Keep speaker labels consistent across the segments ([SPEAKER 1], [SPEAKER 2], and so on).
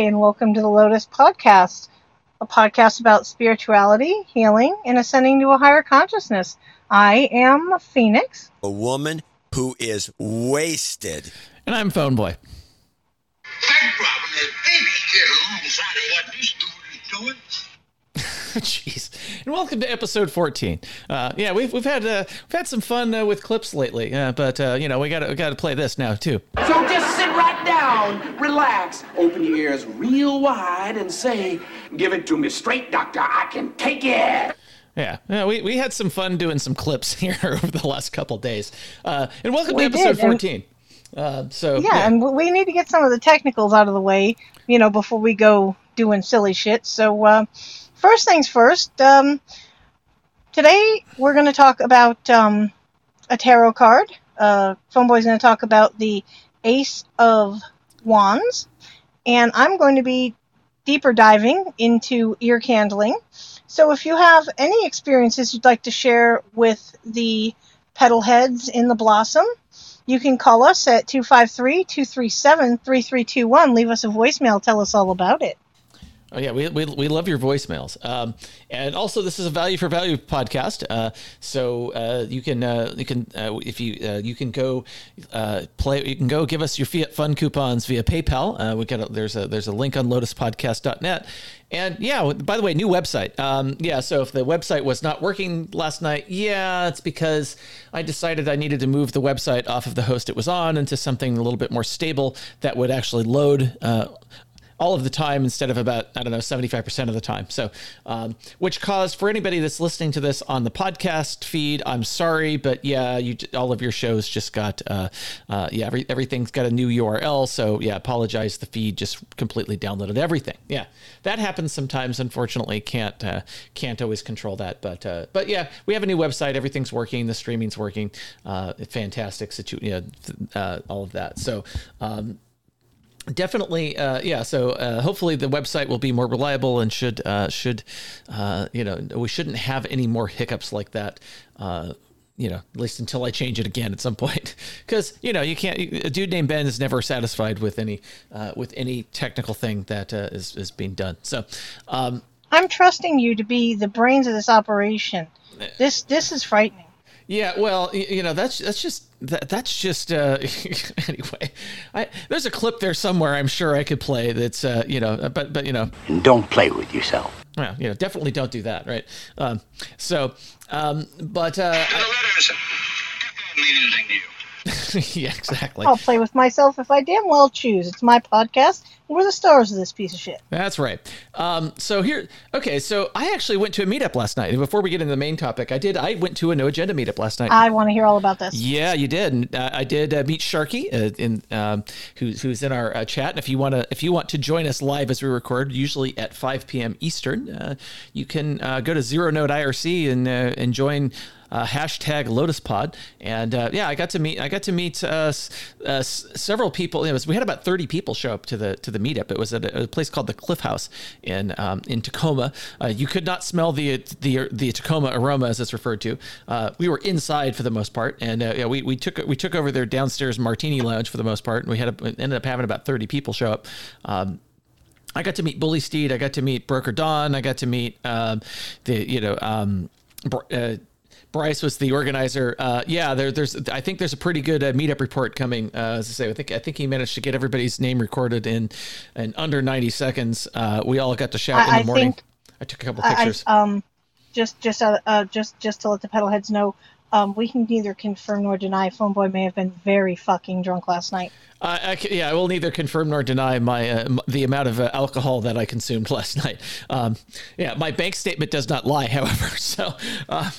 [SPEAKER 1] Hi, and welcome to the Lotus Podcast, a podcast about spirituality, healing, and ascending to a higher consciousness. I am Phoenix.
[SPEAKER 2] A woman who is wasted.
[SPEAKER 3] And I'm PhoneBoy.
[SPEAKER 4] That problem is Phoenix alongside of what this dude is doing.
[SPEAKER 3] Jeez. And welcome to episode 14. Uh, yeah, we've, we've had uh, we've had some fun uh, with clips lately, uh, but uh, you know we got we got to play this now too.
[SPEAKER 5] So just sit right down, relax, open your ears real wide, and say, "Give it to me straight, doctor. I can take it."
[SPEAKER 3] Yeah, yeah, we, we had some fun doing some clips here over the last couple days. Uh, and welcome
[SPEAKER 1] We
[SPEAKER 3] to episode
[SPEAKER 1] did, and-
[SPEAKER 3] 14. Uh, so
[SPEAKER 1] Yeah, and we need to get some of the technicals out of the way, you know, before we go doing silly shit. So, uh, first things first, um, today we're going to talk about um, a tarot card. Uh, PhoneBoy's going to talk about the Ace of Wands, and I'm going to be deeper diving into ear candling. So, if you have any experiences you'd like to share with the petal heads in the blossom, you can call us at 253 237 3321. Leave us a voicemail. Tell us all about it.
[SPEAKER 3] Oh yeah, we, we, we love your voicemails. Um, and also, this is a value for value podcast. Uh, so uh, you can uh, you can uh, if you uh, you can go uh, play you can go give us your Fiat Fun coupons via PayPal. We got a, there's a there's a link on lotuspodcast.net. And yeah, by the way, new website. Um, yeah, so if the website was not working last night, yeah, it's because I decided I needed to move the website off of the host it was on into something a little bit more stable that would actually load all of the time instead of about I don't know seventy five percent of the time. So, um, which caused for anybody that's listening to this on the podcast feed, I'm sorry, but yeah, you all of your shows just got uh, uh, yeah every, everything's got a new URL. So yeah, apologize. The feed just completely downloaded everything. Yeah, that happens sometimes. Unfortunately, can't uh, can't always control that. But uh, but yeah, we have a new website. Everything's working. The streaming's working. Uh, fantastic. Situ- you know, uh, all of that. So. Um, definitely uh, yeah so uh, hopefully the website will be more reliable and should uh, should uh, you know we shouldn't have any more hiccups like that uh, you know at least until i change it again at some point because you know you can't a dude named ben is never satisfied with any uh, with any technical thing that uh, is is being done so um,
[SPEAKER 1] I'm trusting you to be the brains of this operation. This this is frightening.
[SPEAKER 3] Yeah, well, you know, that's that's just that, that's just uh anyway. I there's a clip there somewhere I'm sure I could play that's uh you know, but but you know,
[SPEAKER 6] And don't play with yourself.
[SPEAKER 3] yeah, you know, definitely don't do that, right? Um so um but uh
[SPEAKER 4] The letters don't mean anything to you.
[SPEAKER 3] yeah, exactly.
[SPEAKER 1] I'll play with myself if I damn well choose. It's my podcast, we're the stars of this piece of shit.
[SPEAKER 3] That's right. Um, so here, okay. So I actually went to a meetup last night. Before we get into the main topic, I did. I went to a no agenda meetup last night.
[SPEAKER 1] I want to hear all about this.
[SPEAKER 3] Yeah, you did. And, uh, I did uh, meet Sharky, uh, in um, who's who's in our uh, chat. And if you want to, if you want to join us live as we record, usually at 5 p.m. Eastern, uh, you can uh, go to Zero Node IRC and uh, and join. Uh, hashtag Lotus Pod, and uh, yeah, I got to meet. I got to meet uh, uh, several people. It was we had about thirty people show up to the to the meetup. It was at a, a place called the Cliff House in um, in Tacoma. Uh, you could not smell the the the Tacoma aroma as it's referred to. Uh, we were inside for the most part, and yeah, we, we took we took over their downstairs martini lounge for the most part, and we had a, ended up having about thirty people show up. Um, I got to meet Bully Steed. I got to meet Broker Don. I got to meet um, the you know um, uh, Bryce was the organizer. Uh, yeah, there, there's I think there's a pretty good uh, meetup report coming. Uh, as I say, I think I think he managed to get everybody's name recorded in in under 90 seconds. Uh, we all got to shout
[SPEAKER 1] I-
[SPEAKER 3] in the
[SPEAKER 1] I
[SPEAKER 3] morning.
[SPEAKER 1] think-
[SPEAKER 3] I took a couple pictures.
[SPEAKER 1] I, um, just just uh, uh, just just to let the petalheads know, um, we can neither confirm nor deny. PhoneBoy may have been very fucking drunk last night.
[SPEAKER 3] Uh, I, yeah, I will neither confirm nor deny my uh, m- the amount of uh, alcohol that I consumed last night. Um, yeah, my bank statement does not lie, however. So, uh,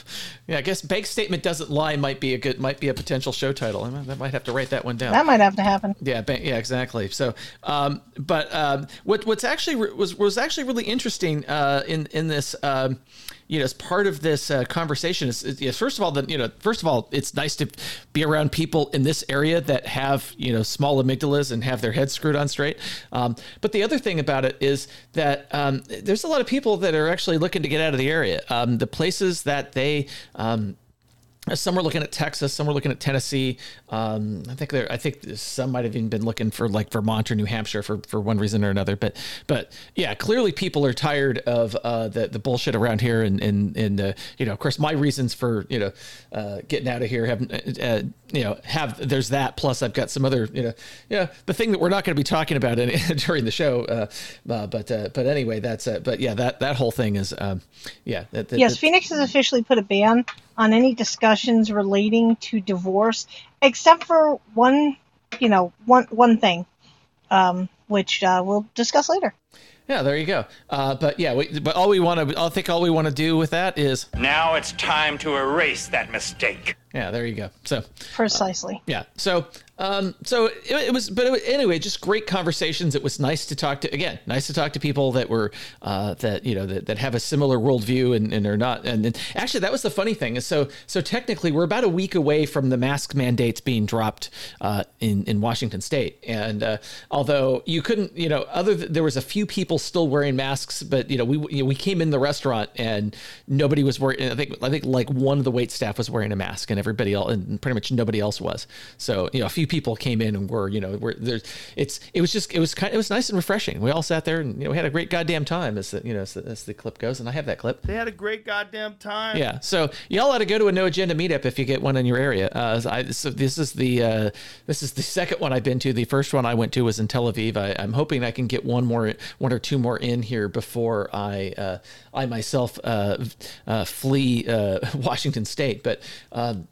[SPEAKER 3] yeah, I guess bank statement doesn't lie might be a good might be a potential show title. I might, I might have to write that one down.
[SPEAKER 1] That might have to happen.
[SPEAKER 3] Yeah, ba- yeah, exactly. So, um, but um, what what's actually re- was was actually really interesting uh, in in this. Um, you know, as part of this uh, conversation is, is yes, first of all, that you know, first of all, it's nice to be around people in this area that have you know small amygdalas and have their heads screwed on straight. Um, but the other thing about it is that um, there's a lot of people that are actually looking to get out of the area. Um, the places that they um, some were looking at Texas, some were looking at Tennessee. Um, I think there, I think some might have even been looking for like Vermont or New Hampshire for, for one reason or another. But but yeah, clearly people are tired of uh, the the bullshit around here, and and and uh, you know, of course, my reasons for you know uh, getting out of here have uh, you know have there's that plus I've got some other you know yeah the thing that we're not going to be talking about in, during the show. Uh, uh, but uh, but anyway, that's uh, but yeah that that whole thing is um, yeah. That, that,
[SPEAKER 1] Yes, Phoenix has officially put a ban on any discussions relating to divorce, except for one, you know, one one thing, um, which uh, we'll discuss later.
[SPEAKER 3] Yeah, there you go. Uh, but yeah, we, but all we want to, I think all we want to do with that is,
[SPEAKER 7] Now it's time to erase that mistake.
[SPEAKER 3] yeah, there you go. So,
[SPEAKER 1] Precisely.
[SPEAKER 3] yeah, so, um, so it, it was, but it, was- anyway, just great conversations. It was nice to talk to, again, nice to talk to people that were, uh, that, you know, that, that have a similar worldview and, and are not. And, and actually, that was the funny thing is so, so technically, we're about a week away from the mask mandates being dropped uh, in, in Washington state. And uh, although you couldn't, you know, other th- there was a few people still wearing masks, but, you know, we, you know, we came in the restaurant and nobody was wearing, I think, I think like one of the wait staff was wearing a mask and everybody else, and pretty much nobody else was. So, you know, a few people came in and were, you know, were there's, it's, it was just, it was kind it was nice and refreshing. We all sat there and, you know, we had a great goddamn time as the, you know, as the, as the clip goes. And I have that clip.
[SPEAKER 8] They had a great goddamn time.
[SPEAKER 3] Yeah. So y'all ought to go to a no agenda meetup if you get one in your area. Uh, I, so this is the uh, this is the second one I've been to. The first one I went to was in Tel Aviv. I, I'm hoping I can get one more, one or two more in here before I uh, I myself uh, uh, flee uh, Washington State. But um,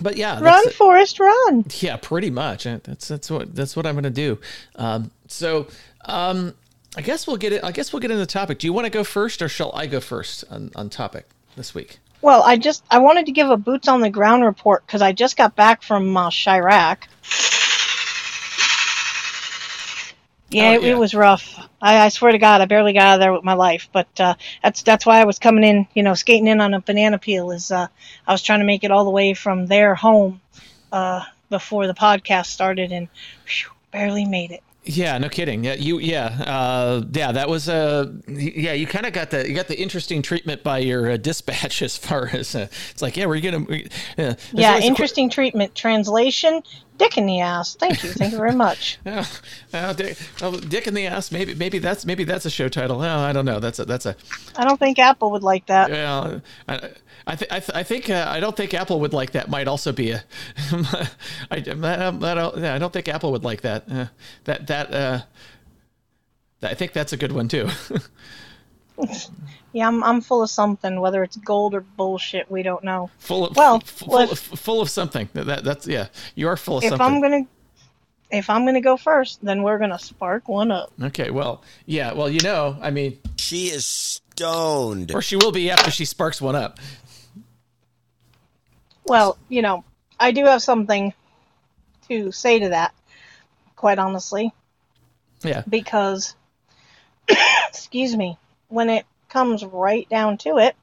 [SPEAKER 3] but yeah,
[SPEAKER 1] Run,
[SPEAKER 3] that's-
[SPEAKER 1] Forrest, run!
[SPEAKER 3] yeah, pretty much. That's that's what that's what I'm gonna do. Um, so um, I guess we'll get it. I guess we'll get into the topic. Do you want to go first, or shall I go first on, on topic this week?
[SPEAKER 1] Well, I just I wanted to give a boots on the ground report because I just got back from uh, Chiraq. Yeah,
[SPEAKER 3] Oh,
[SPEAKER 1] it,
[SPEAKER 3] yeah.
[SPEAKER 1] it was rough. I, I swear to God, I barely got out of there with my life. But uh, that's that's why I was coming in, you know, skating in on a banana peel. Is uh, I was trying to make it all the way from their home uh, before the podcast started, and phew, barely made it.
[SPEAKER 3] Yeah, no kidding. Yeah, you. Yeah, uh, yeah. That was. Uh, yeah, you kind of got the you got the interesting treatment by your uh, dispatch as far as uh, it's like. Yeah, we're gonna. we- Yeah,
[SPEAKER 1] Yeah,
[SPEAKER 3] a
[SPEAKER 1] interesting treatment. Translation: Dick in the ass. Thank you. Thank you very much.
[SPEAKER 3] Yeah, oh, dick, oh, dick in the ass. Maybe maybe that's maybe that's a show title. Oh, I don't know. That's a that's a.
[SPEAKER 1] I don't think Apple would like that.
[SPEAKER 3] Yeah, I, I, th- I, th- I think uh, I don't think Apple would like that. Might also be a. I, yeah, I don't think Apple would like that. Uh, that that. Uh, I think that's a good one too.
[SPEAKER 1] Yeah, I'm, I'm full of something, whether it's gold or bullshit, we don't know.
[SPEAKER 3] full of
[SPEAKER 1] Well,
[SPEAKER 3] f- full,
[SPEAKER 1] let's-
[SPEAKER 3] of, full of something. That, that's yeah. You are full of
[SPEAKER 1] If
[SPEAKER 3] something.
[SPEAKER 1] I'm gonna, if I'm gonna go first, then we're gonna spark one up.
[SPEAKER 3] Okay, well, yeah, well, you know, I mean,
[SPEAKER 2] She is stoned.
[SPEAKER 3] or she will be after she sparks one up.
[SPEAKER 1] Well, you know, I do have something to say to that, quite honestly,
[SPEAKER 3] Yeah.
[SPEAKER 1] because, excuse me, when it comes right down to it,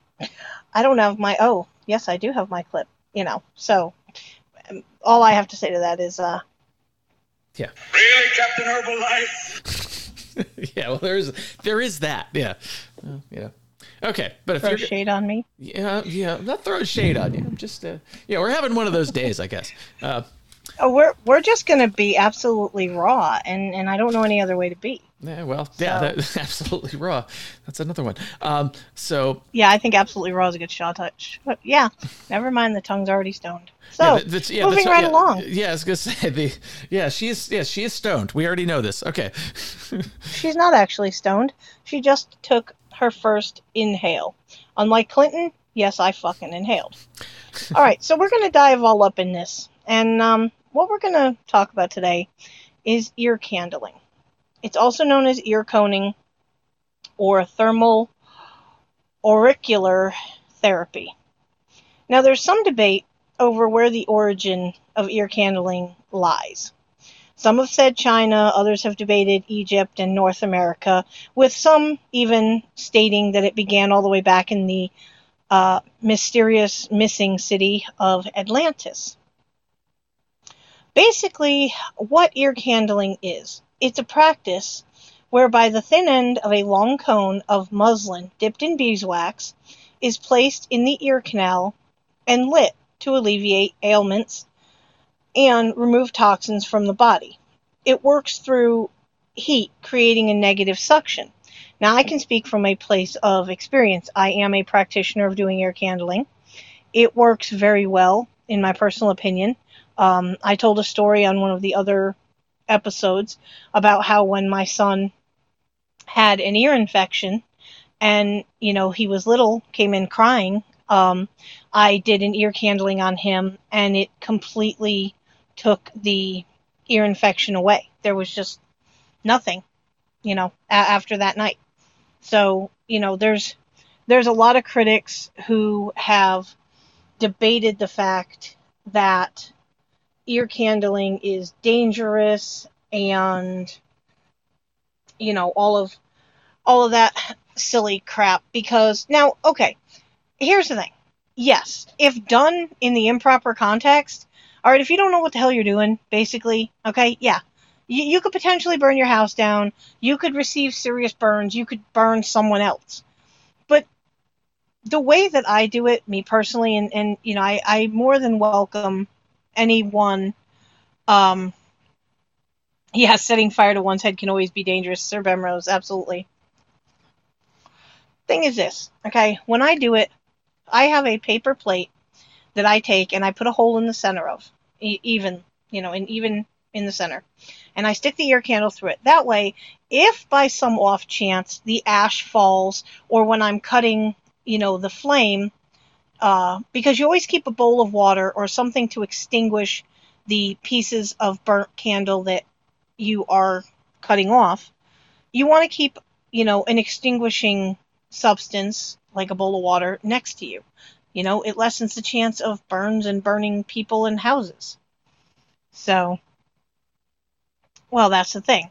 [SPEAKER 1] I don't have my. Oh, yes, I do have my clip. You know, so um, all I have to say to that is, uh,
[SPEAKER 3] Yeah.
[SPEAKER 4] Really, Captain Herbalife?
[SPEAKER 3] yeah, well, there's there is that. Yeah. Uh, yeah. Okay, but if
[SPEAKER 1] throw
[SPEAKER 3] you're
[SPEAKER 1] shade on me.
[SPEAKER 3] yeah, yeah, I'm not throwing shade on you. I'm just uh, yeah, we're having one of those days, I guess. Uh,
[SPEAKER 1] Oh, we're we're just gonna be absolutely raw, and and I don't know any other way to be.
[SPEAKER 3] yeah, well, yeah,
[SPEAKER 1] So-
[SPEAKER 3] that's absolutely raw. That's another one. Um, so
[SPEAKER 1] Yeah, I think absolutely raw is a good shot touch. But yeah, never mind. The tongue's already stoned. So
[SPEAKER 3] yeah, that- that's, yeah,
[SPEAKER 1] moving
[SPEAKER 3] that's,
[SPEAKER 1] right
[SPEAKER 3] yeah,
[SPEAKER 1] along.
[SPEAKER 3] Yeah, I was gonna say the yeah, she is yeah, she is stoned. We already know this. Okay.
[SPEAKER 1] She's not actually stoned. She just took her first inhale. Unlike Clinton, yes, I fucking inhaled. all right, so we're gonna dive all up in this, and um, what we're gonna talk about today is ear candling. It's also known as ear coning or thermal auricular therapy. Now, there's some debate over where the origin of ear candling lies. Some have said China, others have debated Egypt and North America, with some even stating that it began all the way back in the uh, mysterious missing city of Atlantis. Basically, what ear candling is it's a practice whereby the thin end of a long cone of muslin dipped in beeswax is placed in the ear canal and lit to alleviate ailments and remove toxins from the body. It works through heat, creating a negative suction. Now, I can speak from a place of experience. I am a practitioner of doing ear candling. It works very well, in my personal opinion. Um, I told a story on one of the other episodes about how when my son had an ear infection and you know he was little came in crying um, i did an ear candling on him and it completely took the ear infection away. There was just nothing you know a- after that night. So you know there's there's a lot of critics who have debated the fact that ear candling is dangerous and you know all of all of that silly crap because now okay here's the thing. Yes if done in the improper context all right if you don't know what the hell you're doing basically okay yeah you, you could potentially burn your house down. You could receive serious burns. You could burn someone else. But the way that i do it me personally and, and you know I, I more than welcome anyone um yeah setting fire to one's head can always be dangerous. Sir bemrose absolutely. Thing is this okay when i do it i have a paper plate that i take and i put a hole in the center of even you know and even in the center and i stick the ear candle through it. That way if by some off chance the ash falls or when i'm cutting you know the flame uh, because you always keep a bowl of water or something to extinguish the pieces of burnt candle that you are cutting off. You want to keep, you know, an extinguishing substance like a bowl of water next to you. You know, it lessens the chance of burns and burning people and houses. So, well, that's the thing.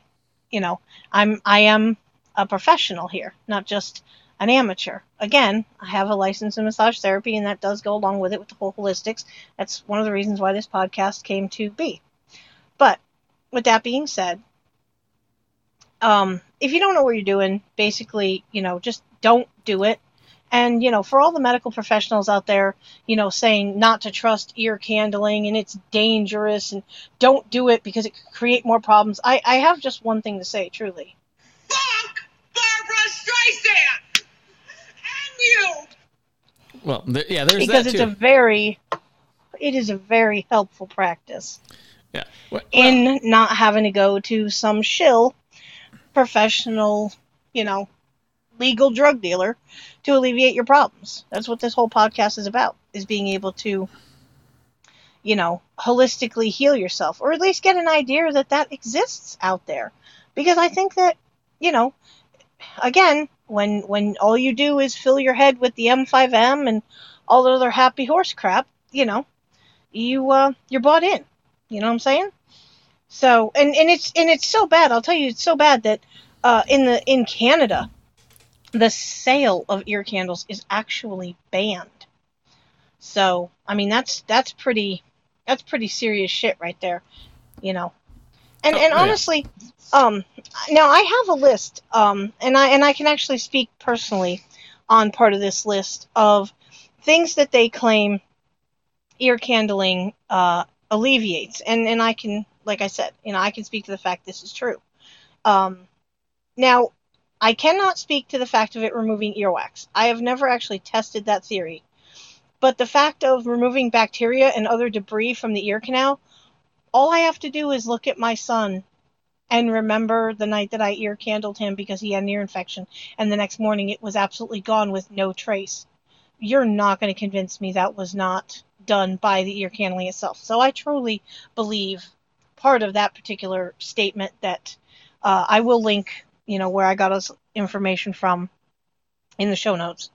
[SPEAKER 1] You know, I'm I am a professional here, not just an amateur. Again, I have a license in massage therapy, and that does go along with it with the whole holistics. That's one of the reasons why this podcast came to be. But with that being said, um, if you don't know what you're doing, basically, you know, just don't do it. And, you know, for all the medical professionals out there, you know, saying not to trust ear candling and it's dangerous and don't do it because it could create more problems, I, I have just one thing to say, truly.
[SPEAKER 4] Fuck Barbra Streisand! And you!
[SPEAKER 3] Well, th- yeah, there's
[SPEAKER 1] because
[SPEAKER 3] that
[SPEAKER 1] it's
[SPEAKER 3] too.
[SPEAKER 1] a very it is a very helpful practice
[SPEAKER 3] yeah. Well,
[SPEAKER 1] in not having to go to some shill professional you know legal drug dealer to alleviate your problems that's what this whole podcast is about is being able to you know holistically heal yourself or at least get an idea that that exists out there because i think that you know again when when all you do is fill your head with the m5m and all the other happy horse crap you know you uh you're bought in. You know what i'm saying? So and and it's and it's so bad i'll tell you it's so bad that uh in the in canada the sale of ear candles is actually banned. So i mean that's that's pretty that's pretty serious shit right there you know and
[SPEAKER 3] Oh,
[SPEAKER 1] and
[SPEAKER 3] yeah.
[SPEAKER 1] honestly um now i have a list um and i and i can actually speak personally on part of this list of things that they claim ear candling uh alleviates. And and i can like i said you know i can speak to the fact this is true. Um now i cannot speak to the fact of it removing earwax. I have never actually tested that theory. But the fact of removing bacteria and other debris from the ear canal all I have to do is look at my son and remember the night that I ear candled him because he had an ear infection, and the next morning it was absolutely gone with no trace. You're not going to convince me that was not done by the ear candling itself. So I truly believe part of that particular statement that uh, I will link, you know, where I got his information from in the show notes.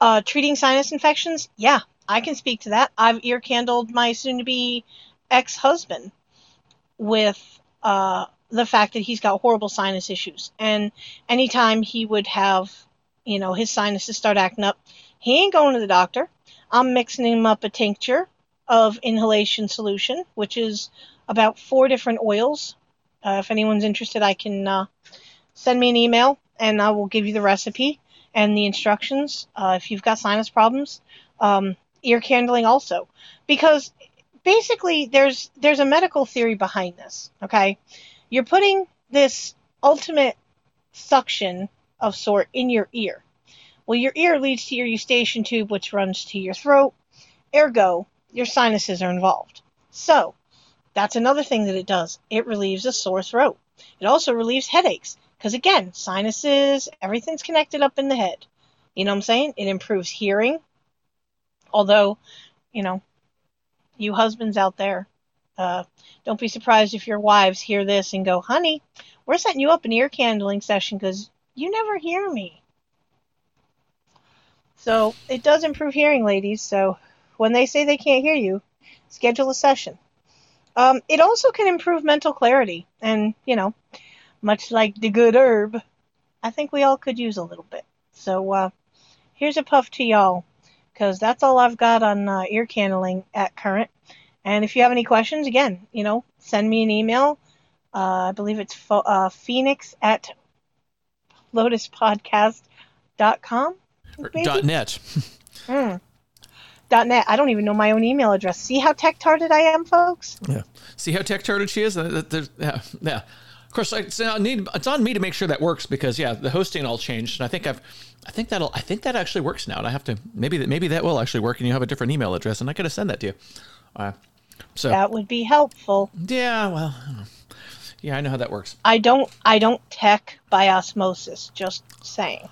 [SPEAKER 1] Uh, treating sinus infections, yeah, I can speak to that. I've ear candled my soon to be ex husband with uh, the fact that he's got horrible sinus issues. And anytime he would have, you know, his sinuses start acting up, he ain't going to the doctor. I'm mixing him up a tincture of inhalation solution, which is about four different oils. Uh, if anyone's interested, I can uh, send me an email and I will give you the recipe and the instructions. Uh, if you've got sinus problems, um, ear candling also because basically there's there's a medical theory behind this okay? You're putting this ultimate suction of sort in your ear. Well your ear leads to your eustachian tube which runs to your throat. Ergo your sinuses are involved. So that's another thing that it does. It relieves a sore throat. It also relieves headaches because again sinuses everything's connected up in the head. You know what i'm saying? It improves hearing. Although you know you husbands out there, uh, don't be surprised if your wives hear this and go, honey, we're setting you up an ear candling session because you never hear me. So it does improve hearing, ladies. So when they say they can't hear you, schedule a session. Um, it also can improve mental clarity. And, you know, much like the good herb, I think we all could use a little bit. So uh, here's a puff to y'all because that's all I've got on uh, ear candling at current. And if you have any questions, again, you know, send me an email. Uh, I believe it's uh, phoenix at lotuspodcast.com. maybe?
[SPEAKER 3] Dot net.
[SPEAKER 1] Mm. Dot net. I don't even know my own email address. See how tech tarded I am, folks?
[SPEAKER 3] Yeah. See how tech tarded she is? Uh, Yeah. Yeah. Of course, it's on, need, it's on me to make sure that works because yeah, the hosting all changed, and I think I've, I think that'll, I think that actually works now, and I have to maybe that maybe that will actually work, and you have a different email address, and I gotta send that to you. Uh, so
[SPEAKER 1] That would be helpful.
[SPEAKER 3] yeah, well, I yeah, I know how that works.
[SPEAKER 1] I don't. I don't tech by osmosis. Just saying.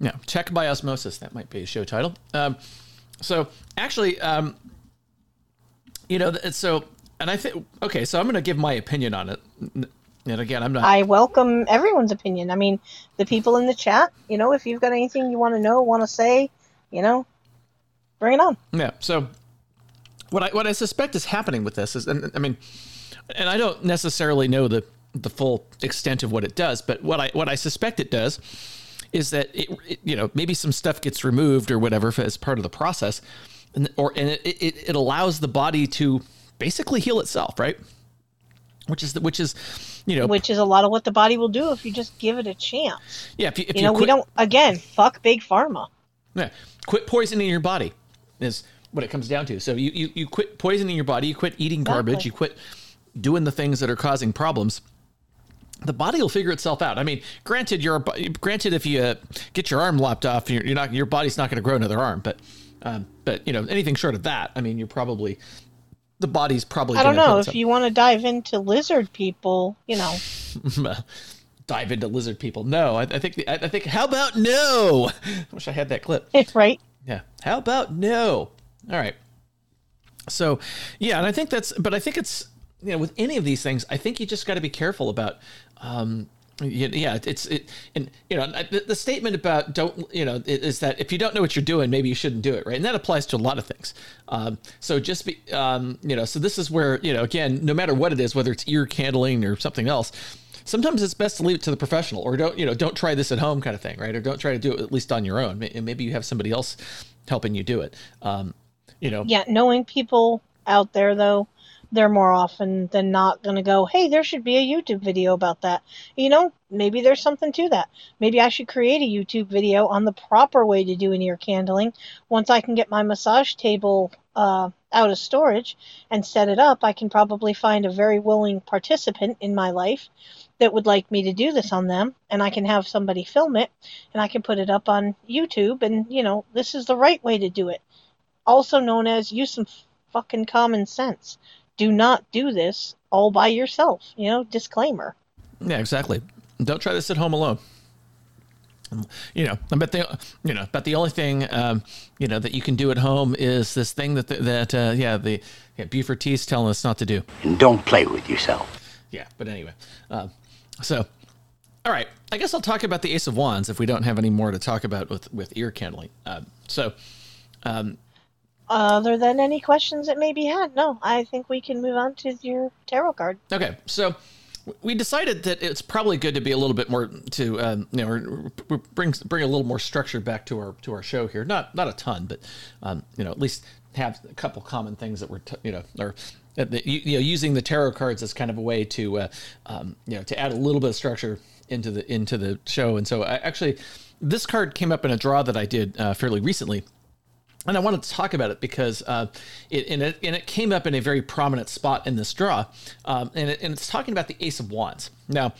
[SPEAKER 3] Yeah, tech by osmosis. That might be a show title. Um, so actually, um, you know, so and I think okay, so I'm going to give my opinion on it. And again, I'm not.
[SPEAKER 1] I welcome everyone's opinion. I mean, the people in the chat. You know, if you've got anything you want to know, want to say, you know, bring it on.
[SPEAKER 3] Yeah. So what I what I suspect is happening with this is, and I mean, and I don't necessarily know the the full extent of what it does, but what I what I suspect it does is that it, it you know maybe some stuff gets removed or whatever as part of the process, and or and it it, it allows the body to basically heal itself, right? Which is the, which is you know
[SPEAKER 1] Which is a lot of what the body will do if you just give it a chance.
[SPEAKER 3] yeah if you, if
[SPEAKER 1] You know, we don't. Again, fuck big pharma.
[SPEAKER 3] Yeah. Quit poisoning your body is what it comes down to. So you, you, you quit poisoning your body, you quit eating garbage, you quit doing the things that are causing problems. The body will figure itself out. I mean, granted, you're granted if you uh, get your arm lopped off, you're, you're not your body's not going to grow another arm. But um, but you know anything short of that, I mean, you're probably the body's probably.
[SPEAKER 1] I don't know if you want to dive into lizard people. You know,
[SPEAKER 3] dive into lizard people. No, I, I think the, I, I think how about no? I wish I had that clip.
[SPEAKER 1] It's right?
[SPEAKER 3] Yeah. How about no? All right. So, yeah, and I think that's, but I think it's, you know, with any of these things, I think you just got to be careful about, um, yeah, it's it, and you know, the, statement about don't, you know, is that if you don't know what you're doing, maybe you shouldn't do it, right? And that applies to a lot of things. Um, so just be, um, you know, so this is where, you know, again, no matter what it is, whether it's ear candling or something else, sometimes it's best to leave it to the professional or don't you know don't try this at home kind of thing right or don't try to do it at least on your own May- maybe you have somebody else helping you do it um you know
[SPEAKER 1] Yeah, knowing people out there though, they're more often than not going to go, "Hey, there should be a YouTube video about that." You know, maybe there's something to that. Maybe I should create a YouTube video on the proper way to do an ear candling. Once I can get my massage table uh, out of storage and set it up, I can probably find a very willing participant in my life that would like me to do this on them, and I can have somebody film it, and I can put it up on YouTube, and you know, this is the right way to do it also known as use some fucking common sense. Do not do this all by yourself. You know, disclaimer.
[SPEAKER 3] yeah exactly don't try this at home alone Um, you know i bet the you know but the only thing um you know that you can do at home is this thing that that uh, yeah the yeah, buford t's telling us not to do
[SPEAKER 6] And don't play with yourself.
[SPEAKER 3] yeah but anyway um so all right i guess i'll talk about the ace of wands if we don't have any more to talk about with with ear candling um so
[SPEAKER 1] Other than any questions that may be had, no, I think we can move on to your tarot card.
[SPEAKER 3] Okay, so we decided that it's probably good to be a little bit more to um, you know bring bring a little more structure back to our to our show here. Not not a ton, but um, you know at least have a couple common things that we're t- you know or uh, you, you know using the tarot cards as kind of a way to uh, um, you know to add a little bit of structure into the into the show. And so I actually this card came up in a draw that I did uh, fairly recently and I wanted to talk about it because uh, it and, it and it came up in a very prominent spot in this draw, um, and, it, and it's talking about the Ace of Wands. Now,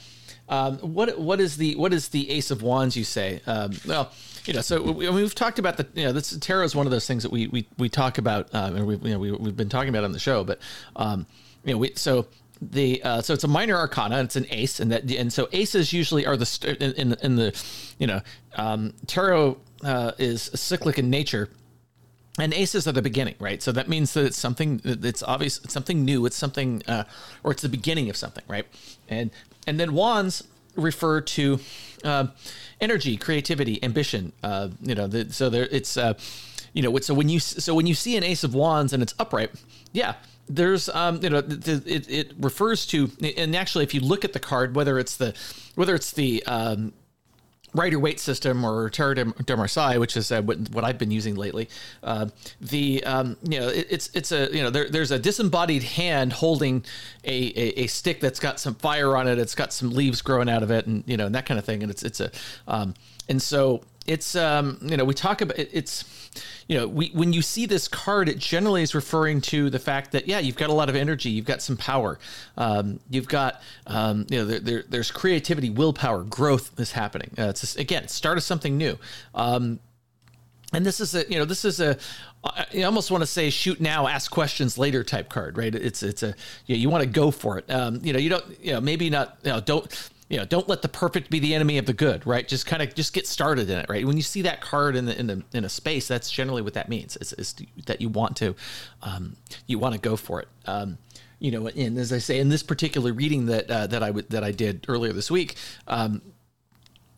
[SPEAKER 3] um, what what is the what is the Ace of Wands? You say, um, well, you know, so we, have talked about the you know this tarot is one of those things that we we, we talk about, um, and we you know we we've been talking about on the show, but um, you know we so the uh, so it's a minor arcana it's an ace and that and so aces usually are the st- in, in, in the you know um, tarot uh, is cyclic in nature and aces are the beginning right? So that means that it's something it's obvious it's something new it's something uh, or it's the beginning of something right? And and then wands refer to uh, energy creativity ambition uh, you know the, so there it's uh, you know so when you so when you see an ace of wands and it's upright yeah there's um you know it, it refers to and actually if you look at the card whether it's the whether it's the um Rider-Waite system or Tarot de, Marseille, which is uh, what, what, I've been using lately. Uh, the um, you know it, it's it's a you know there, there's a disembodied hand holding a, a, a, stick that's got some fire on it. It's got some leaves growing out of it, and you know and that kind of thing. And it's it's a um, and so it's um, you know we talk about it, it's you know we when you see this card it generally is referring to the fact that yeah you've got a lot of energy you've got some power um, you've got um, you know there, there, there's creativity willpower growth is happening uh, it's just, again start of something new um, and this is a you know this is a I you almost want to say shoot now, ask questions later type card, right? It's it's a you, know, you want to go for it. Um, you know, you don't you know maybe not you know don't you know, don't let the perfect be the enemy of the good, right? Just kind of just get started in it, right? When you see that card in the in the in a space, that's generally what that means. Is, is that you want to um, you want to go for it. Um, you know, and as I say in this particular reading that uh, that I w- that I did earlier this week, um,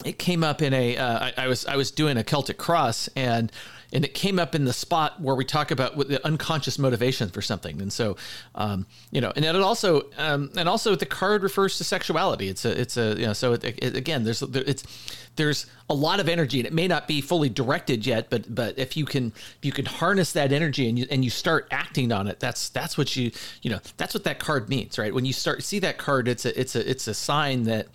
[SPEAKER 3] it came up in a. Uh, I, I was I was doing a Celtic cross and and it came up in the spot where we talk about the unconscious motivation for something. And so, um, you know, and it also, um, and also the card refers to sexuality. It's a, it's a, you know, so it, it, again, there's, there, it's, there's a lot of energy and it may not be fully directed yet, but, but if you can, if you can harness that energy and you, and you start acting on it, that's, that's what you, you know, that's what that card means, right? When you start see that card, it's a, it's a, it's a sign that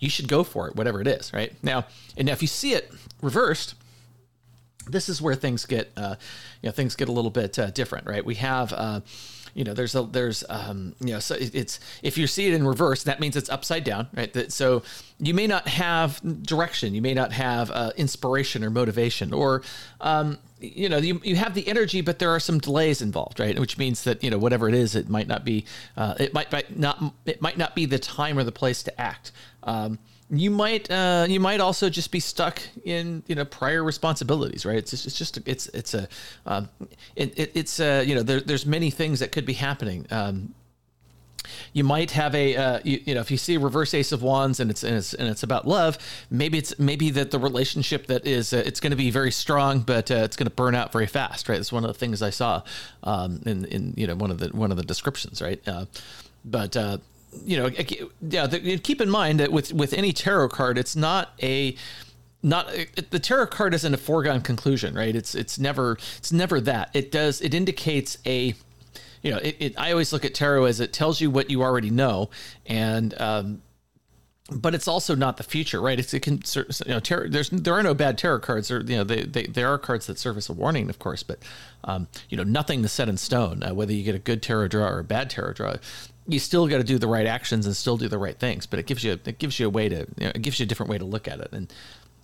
[SPEAKER 3] you should go for it, whatever it is, right? Now, and now if you see it reversed, this is where things get uh, you know things get a little bit uh, different right? We have uh, you know there's a there's um, you know so it's if you see it in reverse that means it's upside down right? That, so you may not have direction you may not have uh, inspiration or motivation or um, you know you, you have the energy but there are some delays involved right? Which means that you know whatever it is it might not be uh, it might, might not it might not be the time or the place to act. Um, you might uh, you might also just be stuck in you know prior responsibilities right? It's just, it's just it's it's a um, it, it, it's a, you know there, there's many things that could be happening. Um, you might have a uh, you, you, know if you see a reverse ace of wands and it's and it's, and it's about love maybe it's maybe that the relationship that is uh, it's going to be very strong but uh, it's going to burn out very fast right? It's one of the things i saw um, in in you know one of the one of the descriptions right? Uh, but uh, you know, yeah. The, keep in mind that with with any tarot card, it's not a not it, the tarot card isn't a foregone conclusion, right? It's it's never it's never that. It does it indicates a you know, it, it I always look at tarot as it tells you what you already know, and um, but it's also not the future, right? It's it can you know tarot, there's there are no bad tarot cards. There you know they, they there are cards that serve as a warning, of course, but um, you know nothing is set in stone. Uh, whether you get a good tarot draw or a bad tarot draw, you still got to do the right actions and still do the right things. But it gives you it gives you a way to you know, it gives you a different way to look at it. And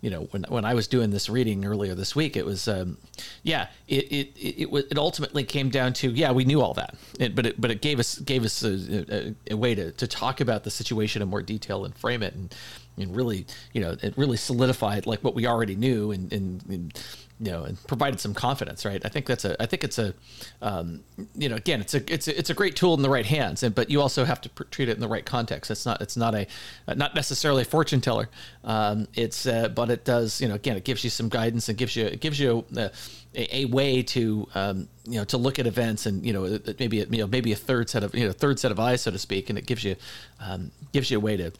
[SPEAKER 3] you know when when I was doing this reading earlier this week, it was um, yeah it it it, it, it ultimately came down to yeah we knew all that, it, but it but it gave us gave us a, a, a way to to talk about the situation in more detail and frame it and and really you know it really solidified like what we already knew and and, and you know, and provided some confidence, right? I think that's a, I think it's a, um, you know, again, it's a, it's a, it's a great tool in the right hands, and but you also have to pr- treat it in the right context. It's not, it's not a, not necessarily a fortune teller. Um, it's, uh, but it does, you know, again, it gives you some guidance and gives you, it gives you a, a, a way to, um, you know, to look at events and you know, maybe, you know, maybe a third set of, you know, third set of eyes, so to speak, and it gives you, um, gives you a way to,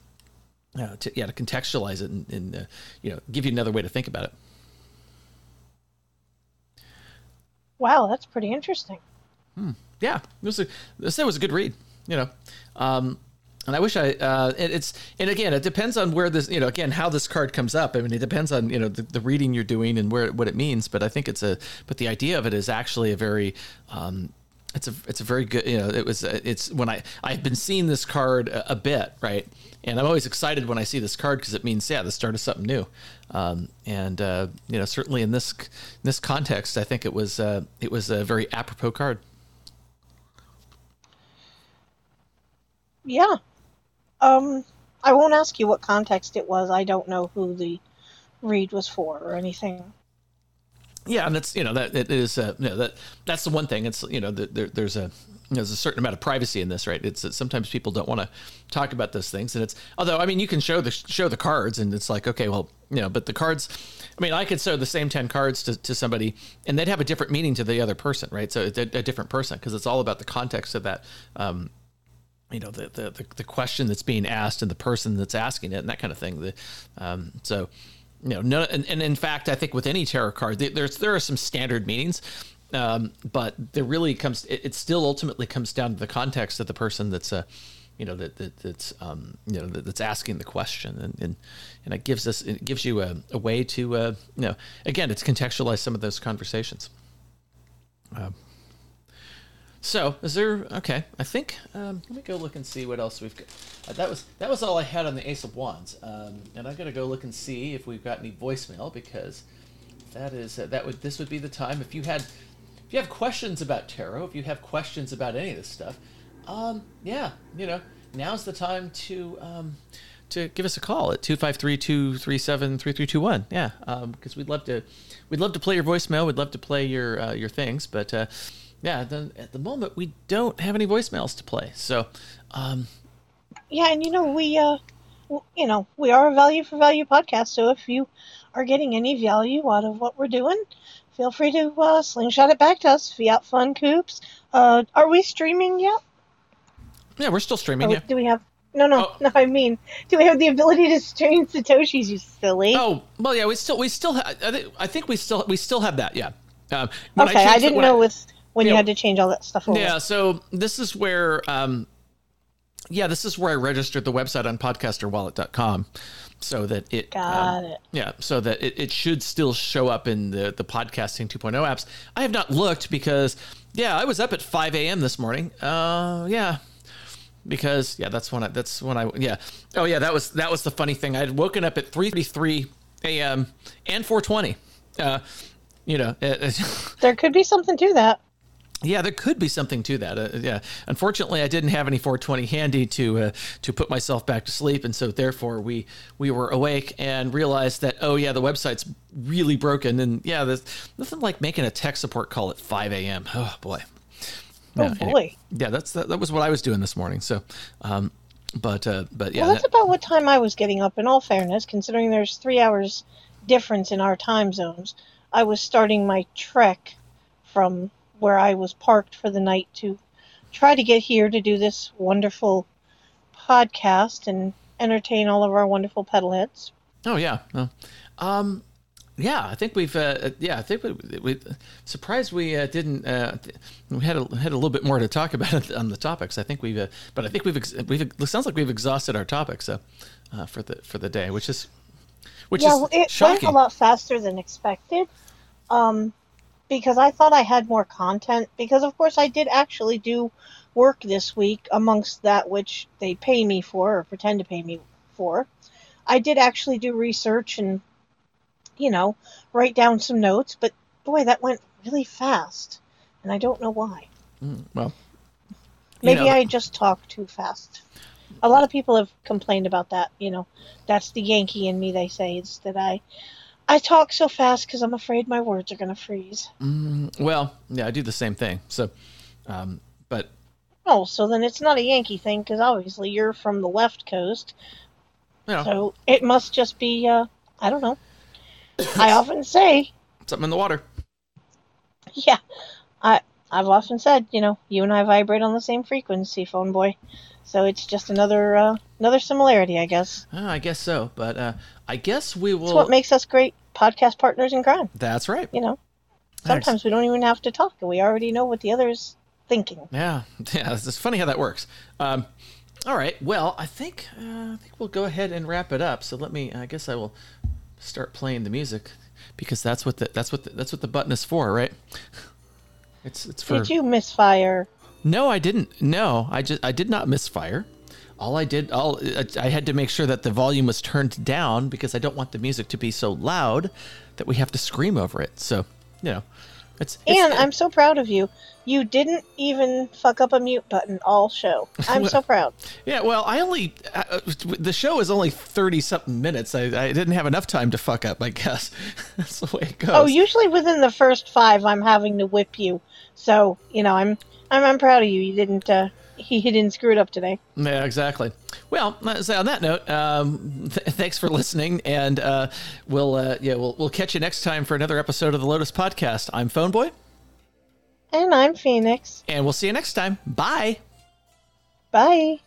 [SPEAKER 3] uh, to yeah, to contextualize it and, and uh, you know, give you another way to think about it.
[SPEAKER 1] Wow, that's pretty interesting.
[SPEAKER 3] Hmm. Yeah, it was a, this was a good read. You know, um, and I wish I uh, it, it's and again it depends on where this you know again how this card comes up. I mean it depends on you know the, the reading you're doing and where what it means. But I think it's a but the idea of it is actually a very um, it's a it's a very good you know it was it's when I I've been seeing this card a, a bit right and I'm always excited when I see this card because it means yeah the start of something new um, and uh, you know certainly in this in this context I think it was uh, it was a very apropos card.
[SPEAKER 1] Yeah. Um, I won't ask you what context it was. I don't know who the read was for or anything.
[SPEAKER 3] Yeah, and that's you know that it is uh, you know, that that's the one thing. It's you know that there, there's a there's a certain amount of privacy in this, right? It's that sometimes people don't want to talk about those things, and it's although I mean you can show the show the cards, and it's like okay, well you know, but the cards. I mean, I could show the same ten cards to, to somebody, and they'd have a different meaning to the other person, right? So it's a, a different person because it's all about the context of that. Um, you know the, the the question that's being asked and the person that's asking it and that kind of thing. The, um, so you know, no, and, and, in fact, I think with any tarot card, there's there are some standard meanings, um, but there really comes it, it, still ultimately comes down to the context of the person that's uh, you know that, that that's um, you know that, that's asking the question, and, and and it gives us it gives you a, a way to uh, you know again it's contextualize some of those conversations. Um, so, is there okay? I think um, let me go look and see what else we've got. Uh, that was that was all I had on the Ace of Wands, um, and I'm gonna go look and see if we've got any voicemail because that is uh, that would this would be the time if you had if you have questions about tarot, if you have questions about any of this stuff, um, yeah, you know, now's the time to um, to give us a call at 253-237-3321. Yeah, because um, we'd love to we'd love to play your voicemail. We'd love to play your uh, your things, but. Uh, yeah, then at the moment we don't have any voicemails to play. So, um,
[SPEAKER 1] yeah, and you know we, uh, you know, we are a value for value podcast. So if you are getting any value out of what we're doing, feel free to uh, slingshot it back to us. Fiat Fun Coops. Uh, are we streaming yet?
[SPEAKER 3] Yeah, we're still streaming.
[SPEAKER 1] Oh,
[SPEAKER 3] yeah.
[SPEAKER 1] Do we have? No, no, oh. no. I mean, do we have the ability to stream satoshis? You silly.
[SPEAKER 3] Oh, well, yeah. We still, we still, ha- I, think, I think we still, we still have that. Yeah.
[SPEAKER 1] Um, okay, I, I didn't know I, with when you, you had to change all that stuff over.
[SPEAKER 3] Yeah, so this is where um, yeah, this is where I registered the website on podcasterwallet.com so that it
[SPEAKER 1] got um, it.
[SPEAKER 3] Yeah, so that it, it should still show up in the the podcasting 2.0 apps. I have not looked because yeah, I was up at 5 a.m. this morning. Uh, yeah, because yeah, that's when I that's when I yeah. Oh yeah, that was that was the funny thing. I had woken up at 3:33 a.m. and 4:20. Uh, you know, it,
[SPEAKER 1] there could be something to that.
[SPEAKER 3] Yeah, there could be something to that. Uh, yeah, unfortunately, I didn't have any 420 handy to uh, to put myself back to sleep, and so therefore we we were awake and realized that oh yeah, the website's really broken, and yeah, there's nothing like making a tech support call at 5 a.m. Oh boy.
[SPEAKER 1] Oh yeah, boy. Anyway,
[SPEAKER 3] yeah, that's that, that was what I was doing this morning. So, um, but uh, but yeah,
[SPEAKER 1] well, that's that, about what time I was getting up. In all fairness, considering there's three hours difference in our time zones, I was starting my trek from where I was parked for the night to try to get here to do this wonderful podcast and entertain all of our wonderful petal heads.
[SPEAKER 3] Oh yeah, um, yeah. I think we've uh, yeah. I think we, we surprised we uh, didn't. Uh, we had a, had a little bit more to talk about on the topics. I think we've, uh, but I think we've ex- we've it sounds like we've exhausted our topics uh, uh, for the for the day, which is which
[SPEAKER 1] yeah,
[SPEAKER 3] is
[SPEAKER 1] it
[SPEAKER 3] shocking.
[SPEAKER 1] went a lot faster than expected. Um, because I thought I had more content. Because, of course, I did actually do work this week amongst that which they pay me for or pretend to pay me for. I did actually do research and, you know, write down some notes, but boy, that went really fast. And I don't know why.
[SPEAKER 3] Mm, well,
[SPEAKER 1] maybe
[SPEAKER 3] know.
[SPEAKER 1] I just talk too fast. A lot of people have complained about that. You know, that's the Yankee in me, they say. It's that I I talk so fast because I'm afraid my words are going to freeze.
[SPEAKER 3] Mm, well, yeah, I do the same thing. So, um, but.
[SPEAKER 1] Oh, so then it's not a Yankee thing because obviously you're from the left coast.
[SPEAKER 3] Yeah.
[SPEAKER 1] So it must just be, uh, I don't know. I often say.
[SPEAKER 3] Something in the water.
[SPEAKER 1] Yeah. I, I've often said, you know, you and I vibrate on the same frequency, PhoneBoy. So it's just another uh, another similarity, I guess.
[SPEAKER 3] Oh, I guess so, but uh, I guess we will.
[SPEAKER 1] It's what makes us great podcast partners in crime.
[SPEAKER 3] That's right.
[SPEAKER 1] You know, sometimes we don't even have to talk, and we already know what the other is thinking.
[SPEAKER 3] Yeah, yeah. It's funny how that works. Um, All right. Well, I think uh, I think we'll go ahead and wrap it up. So let me. I guess I will start playing the music because that's what the that's what the, that's what the button is for, right? It's it's for.
[SPEAKER 1] Did you misfire?
[SPEAKER 3] No, I didn't. No, I just I did not misfire. All I did, all I had to make sure that the volume was turned down because I don't want the music to be so loud that we have to scream over it. So, you know, it's, it's
[SPEAKER 1] And I'm so proud of you. You didn't even fuck up a mute button all show. I'm so proud.
[SPEAKER 3] Yeah, well, I only uh, the show is only thirty something minutes. I, I didn't have enough time to fuck up. I guess that's the way it goes.
[SPEAKER 1] Oh, usually within the first five, I'm having to whip you. So you know, I'm I'm, I'm proud of you. You didn't uh, he, he didn't screw it up today.
[SPEAKER 3] Yeah, exactly. Well, so on that note, um, th- thanks for listening, and uh, we'll uh, yeah we'll we'll catch you next time for another episode of the Lotus Podcast. I'm PhoneBoy,
[SPEAKER 1] And I'm Pheonix.
[SPEAKER 3] and we'll see you next time. Bye.
[SPEAKER 1] Bye.